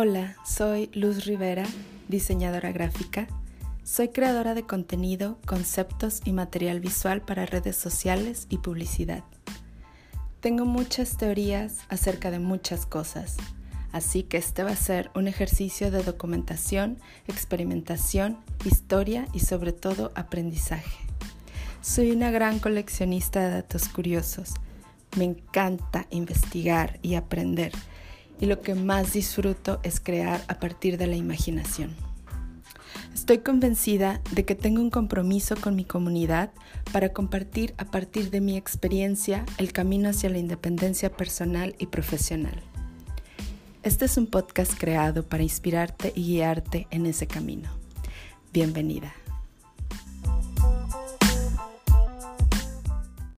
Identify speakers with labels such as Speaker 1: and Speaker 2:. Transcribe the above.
Speaker 1: Hola, soy Luz Rivera, diseñadora gráfica. Soy creadora de contenido, conceptos y material visual para redes sociales y publicidad. Tengo muchas teorías acerca de muchas cosas, así que este va a ser un ejercicio de documentación, experimentación, historia y sobre todo aprendizaje. Soy una gran coleccionista de datos curiosos. Me encanta investigar y aprender y lo que más disfruto es crear a partir de la imaginación. Estoy convencida de que tengo un compromiso con mi comunidad para compartir a partir de mi experiencia el camino hacia la independencia personal y profesional. Este es un podcast creado para inspirarte y guiarte en ese camino. Bienvenida.